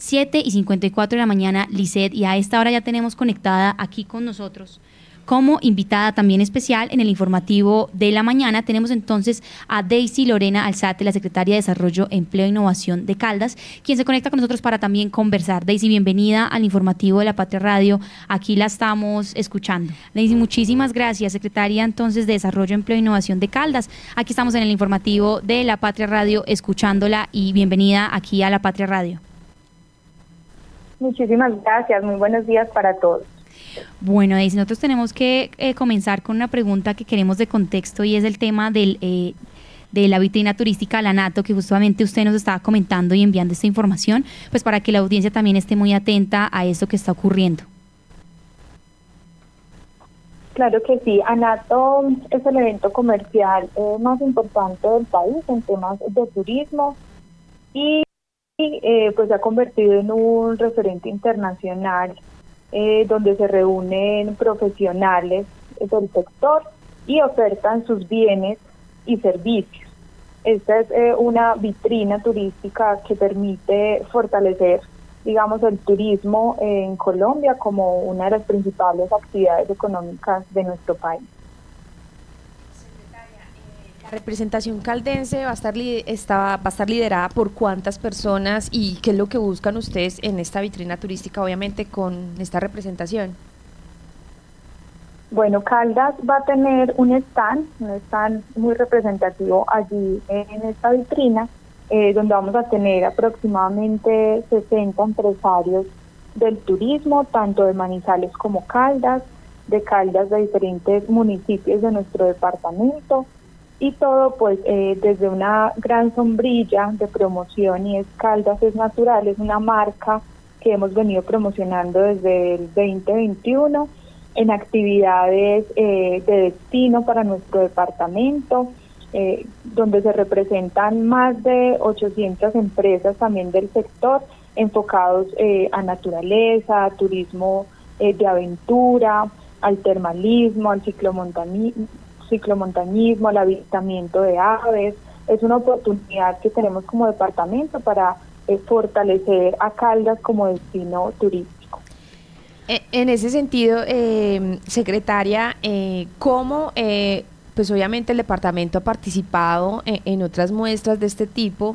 7 y 54 de la mañana, Lisset, y a esta hora ya tenemos conectada aquí con nosotros como invitada también especial en el informativo de la mañana tenemos entonces a Daisy Lorena Alzate, la secretaria de Desarrollo, Empleo e Innovación de Caldas, quien se conecta con nosotros para también conversar. Daisy, bienvenida al informativo de la Patria Radio. Aquí la estamos escuchando. Daisy, muchísimas gracias, secretaria entonces de Desarrollo, Empleo e Innovación de Caldas. Aquí estamos en el informativo de la Patria Radio escuchándola y bienvenida aquí a la Patria Radio. Muchísimas gracias, muy buenos días para todos. Bueno, Daisy, nosotros tenemos que eh, comenzar con una pregunta que queremos de contexto y es el tema del, eh, de la vitrina turística La Nato, que justamente usted nos estaba comentando y enviando esta información, pues para que la audiencia también esté muy atenta a esto que está ocurriendo. Claro que sí, ANATO es el evento comercial eh, más importante del país en temas de turismo y pues se ha convertido en un referente internacional eh, donde se reúnen profesionales del sector y ofertan sus bienes y servicios. Esta es eh, una vitrina turística que permite fortalecer, digamos, el turismo en Colombia como una de las principales actividades económicas de nuestro país. La representación caldense va a estar está, va a estar liderada por cuántas personas y qué es lo que buscan ustedes en esta vitrina turística, obviamente con esta representación. Bueno, Caldas va a tener un stand, un stand muy representativo allí en esta vitrina, eh, donde vamos a tener aproximadamente 60 empresarios del turismo, tanto de Manizales como Caldas, de Caldas de diferentes municipios de nuestro departamento y todo pues eh, desde una gran sombrilla de promoción y es Caldas es Natural, es una marca que hemos venido promocionando desde el 2021 en actividades eh, de destino para nuestro departamento, eh, donde se representan más de 800 empresas también del sector enfocados a naturaleza, a turismo de aventura, al termalismo, al ciclomontañismo, ciclomontañismo, el avistamiento de aves. Es una oportunidad que tenemos como departamento para eh, fortalecer a Caldas como destino turístico. E, en ese sentido, eh, secretaria, eh, ¿cómo, eh, pues obviamente el departamento ha participado en, en, otras muestras de este tipo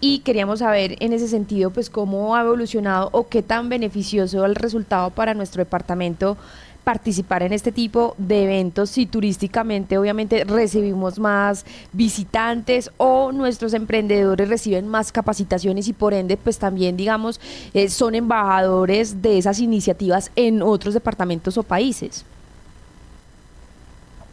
y queríamos saber en ese sentido, pues cómo ha evolucionado o qué tan beneficioso el resultado para nuestro departamento participar en este tipo de eventos si turísticamente obviamente recibimos más visitantes o nuestros emprendedores reciben más capacitaciones y por ende pues también digamos eh, son embajadores de esas iniciativas en otros departamentos o países.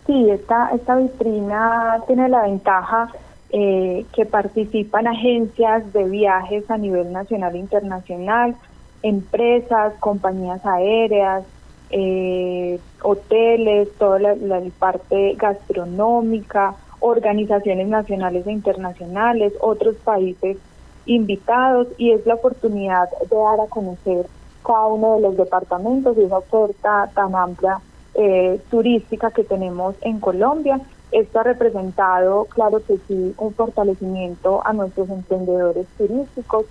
Sí, esta, esta vitrina tiene la ventaja eh, que participan agencias de viajes a nivel nacional e internacional, empresas, compañías aéreas, eh, hoteles, toda la, parte gastronómica, organizaciones nacionales e internacionales, otros países invitados y es la oportunidad de dar a conocer cada uno de los departamentos y esa oferta tan amplia eh, turística que tenemos en Colombia. Esto ha representado, claro que sí, un fortalecimiento a nuestros emprendedores turísticos,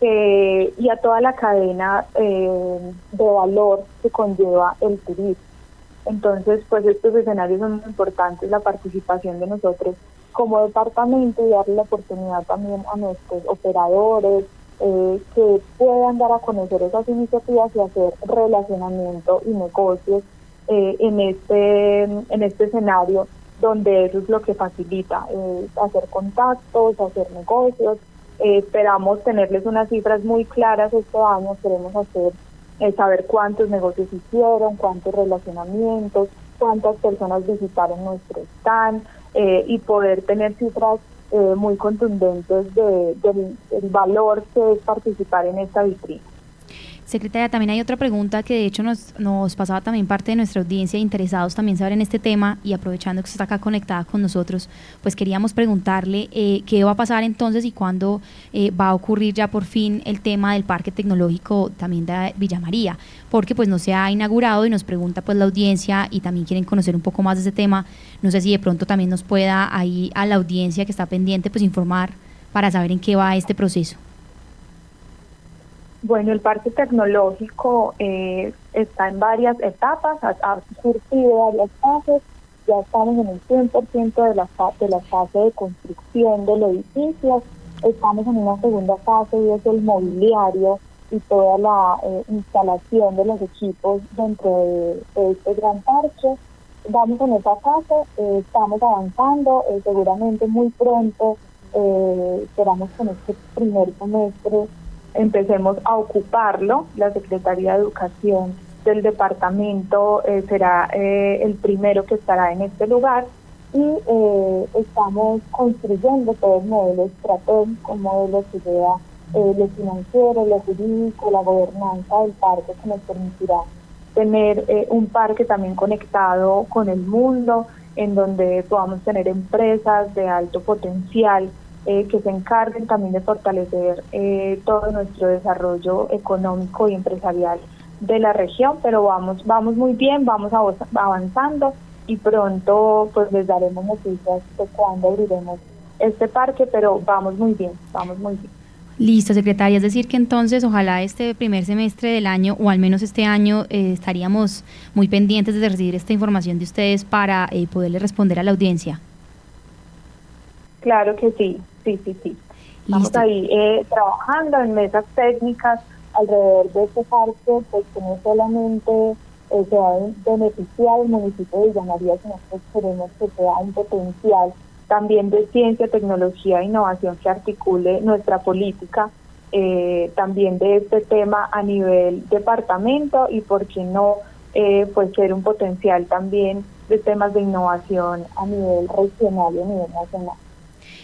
eh, y a toda la cadena eh, de valor que conlleva el turismo. Entonces, pues estos escenarios son muy importantes, la participación de nosotros como departamento y darle la oportunidad también a nuestros operadores eh, que puedan dar a conocer esas iniciativas y hacer relacionamiento y negocios eh, en este en este escenario donde eso es lo que facilita hacer contactos, hacer negocios eh, esperamos tenerles unas cifras muy claras este año, queremos hacer eh, saber cuántos negocios hicieron, cuántos relacionamientos, cuántas personas visitaron nuestro stand eh, y poder tener cifras eh, muy contundentes de, del, del valor que es participar en esta vitrina. Secretaria, también hay otra pregunta que de hecho nos, nos pasaba también parte de nuestra audiencia, interesados también saber en este tema y aprovechando que usted está acá conectada con nosotros, pues queríamos preguntarle eh, qué va a pasar entonces y cuándo eh, va a ocurrir ya por fin el tema del Parque Tecnológico también de Villa María, porque pues no se ha inaugurado y nos pregunta pues la audiencia y también quieren conocer un poco más de ese tema. No sé si de pronto también nos pueda ahí a la audiencia que está pendiente pues informar para saber en qué va este proceso. Bueno, el parque tecnológico eh, está en varias etapas, ha, surgido varias fases, ya estamos en el 100% de la, de la fase de construcción del edificio, estamos en una segunda fase y es el mobiliario y toda la eh, instalación de los equipos dentro de, este gran parque. Vamos en esa fase, eh, estamos avanzando, seguramente muy pronto esperamos con este primer semestre empecemos a ocuparlo. La Secretaría de Educación del departamento eh, será eh, el primero que estará en este lugar y eh, estamos construyendo todo el modelo estratégico, modelo que vea lo financiero, lo jurídico, la gobernanza del parque que nos permitirá tener un parque también conectado con el mundo, en donde podamos tener empresas de alto potencial eh, que se encarguen también de fortalecer eh, todo nuestro desarrollo económico y empresarial de la región, pero vamos, vamos muy bien, vamos avanzando y pronto pues les daremos noticias de cuándo abriremos este parque, pero vamos muy bien, vamos muy bien. Listo, secretaria. Es decir, que entonces ojalá este primer semestre del año, o al menos este año, eh, estaríamos muy pendientes de recibir esta información de ustedes para poderle responder a la audiencia. Claro que sí, sí, sí, sí. Estamos ahí eh, trabajando en mesas técnicas alrededor de este parque, pues que no solamente eh, se va a beneficiar el municipio de Villa sino que queremos que sea un potencial también de ciencia, tecnología e innovación que articule nuestra política, eh, también de este tema a nivel departamento y, por qué no, pues ser un potencial también de temas de innovación a nivel regional y a nivel nacional.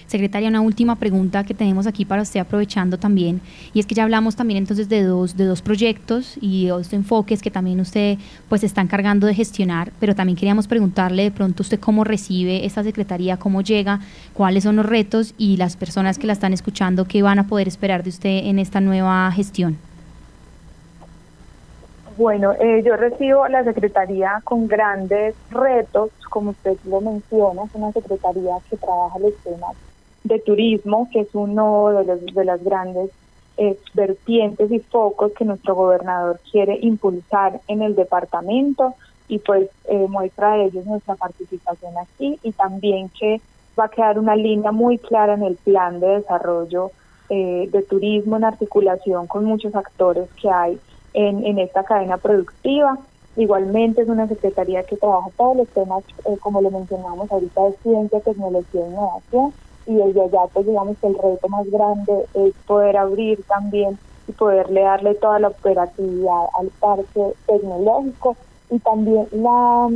Secretaria, una última pregunta que tenemos aquí para usted aprovechando también, y es que ya hablamos también entonces de dos, de dos proyectos y dos enfoques que también usted pues está encargando de gestionar, pero también queríamos preguntarle de pronto usted cómo recibe esta secretaría, cómo llega, cuáles son los retos y las personas que la están escuchando, qué van a poder esperar de usted en esta nueva gestión. Bueno, eh, yo recibo la Secretaría con grandes retos, como usted lo menciona, es una Secretaría que trabaja los temas de turismo, que es uno de, los, de las grandes eh, vertientes y focos que nuestro gobernador quiere impulsar en el departamento y pues eh, muestra de ellos nuestra participación aquí y también que va a quedar una línea muy clara en el plan de desarrollo eh, de turismo en articulación con muchos actores que hay en, en esta cadena productiva. Igualmente es una secretaría que trabaja todos los temas, como lo mencionamos ahorita, de ciencia, tecnología e innovación y desde allá pues digamos que el reto más grande es poder abrir también y poderle darle toda la operatividad al parque tecnológico y también la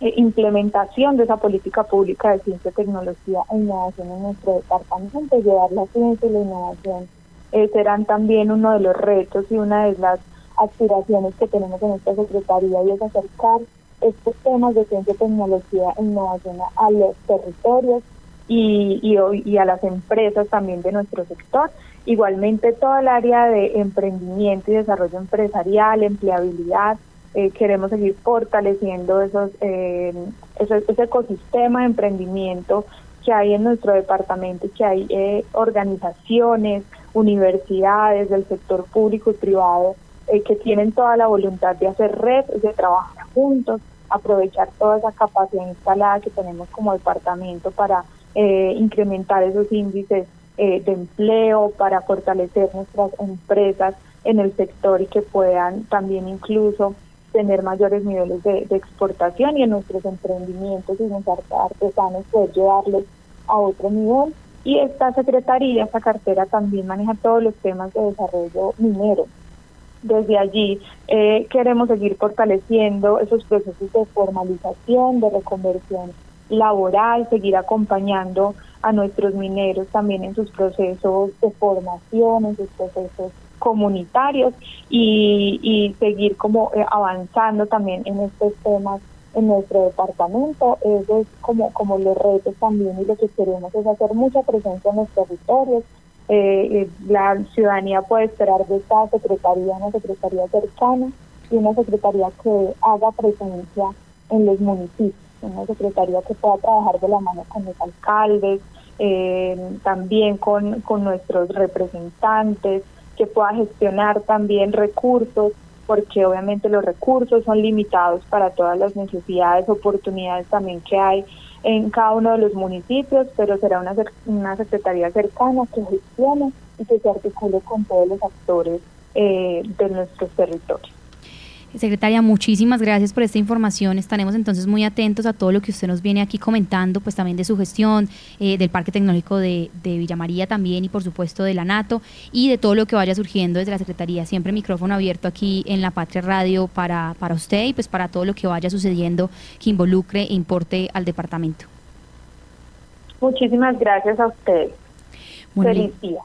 eh, implementación de esa política pública de ciencia, tecnología e innovación en nuestro departamento, llevar la ciencia y la innovación eh, serán también uno de los retos y una de las aspiraciones que tenemos en esta Secretaría y es acercar estos temas de ciencia, tecnología e innovación a los territorios y, y, y a las empresas también de nuestro sector. Igualmente toda el área de emprendimiento y desarrollo empresarial, empleabilidad, eh, queremos seguir fortaleciendo esos, eh, ese, ecosistema de emprendimiento que hay en nuestro departamento, que hay eh, organizaciones, universidades del sector público y privado eh, que tienen toda la voluntad de hacer red, de trabajar juntos, aprovechar toda esa capacidad instalada que tenemos como departamento para eh, incrementar esos índices eh, de empleo, para fortalecer nuestras empresas en el sector y que puedan también incluso tener mayores niveles de, exportación y en nuestros emprendimientos y nuestros artesanos poder llevarlos a otro nivel. Y esta secretaría, esta cartera también maneja todos los temas de desarrollo minero. Desde allí eh, queremos seguir fortaleciendo esos procesos de formalización, de reconversión laboral, seguir acompañando a nuestros mineros también en sus procesos de formación, en sus procesos comunitarios y, seguir como eh, avanzando también en estos temas en nuestro departamento. Eso es como, como los retos también y lo que queremos es hacer mucha presencia en los territorios. Eh, eh, la ciudadanía puede esperar de esta secretaría una secretaría cercana y una secretaría que haga presencia en los municipios una secretaría que pueda trabajar de la mano con los alcaldes, eh, también con, con nuestros representantes, que pueda gestionar también recursos, porque obviamente los recursos son limitados para todas las necesidades, oportunidades también que hay en cada uno de los municipios, pero será una, una secretaría cercana que gestione y que se articule con todos los actores eh, de nuestros territorios. Secretaria, muchísimas gracias por esta información. Estaremos entonces muy atentos a todo lo que usted nos viene aquí comentando, pues también de su gestión, eh, del Parque Tecnológico de, de, Villa María también y por supuesto de la NATO y de todo lo que vaya surgiendo desde la Secretaría. Siempre micrófono abierto aquí en la Patria Radio para, para usted y pues para todo lo que vaya sucediendo que involucre e importe al departamento. Muchísimas gracias a usted. Feliz día.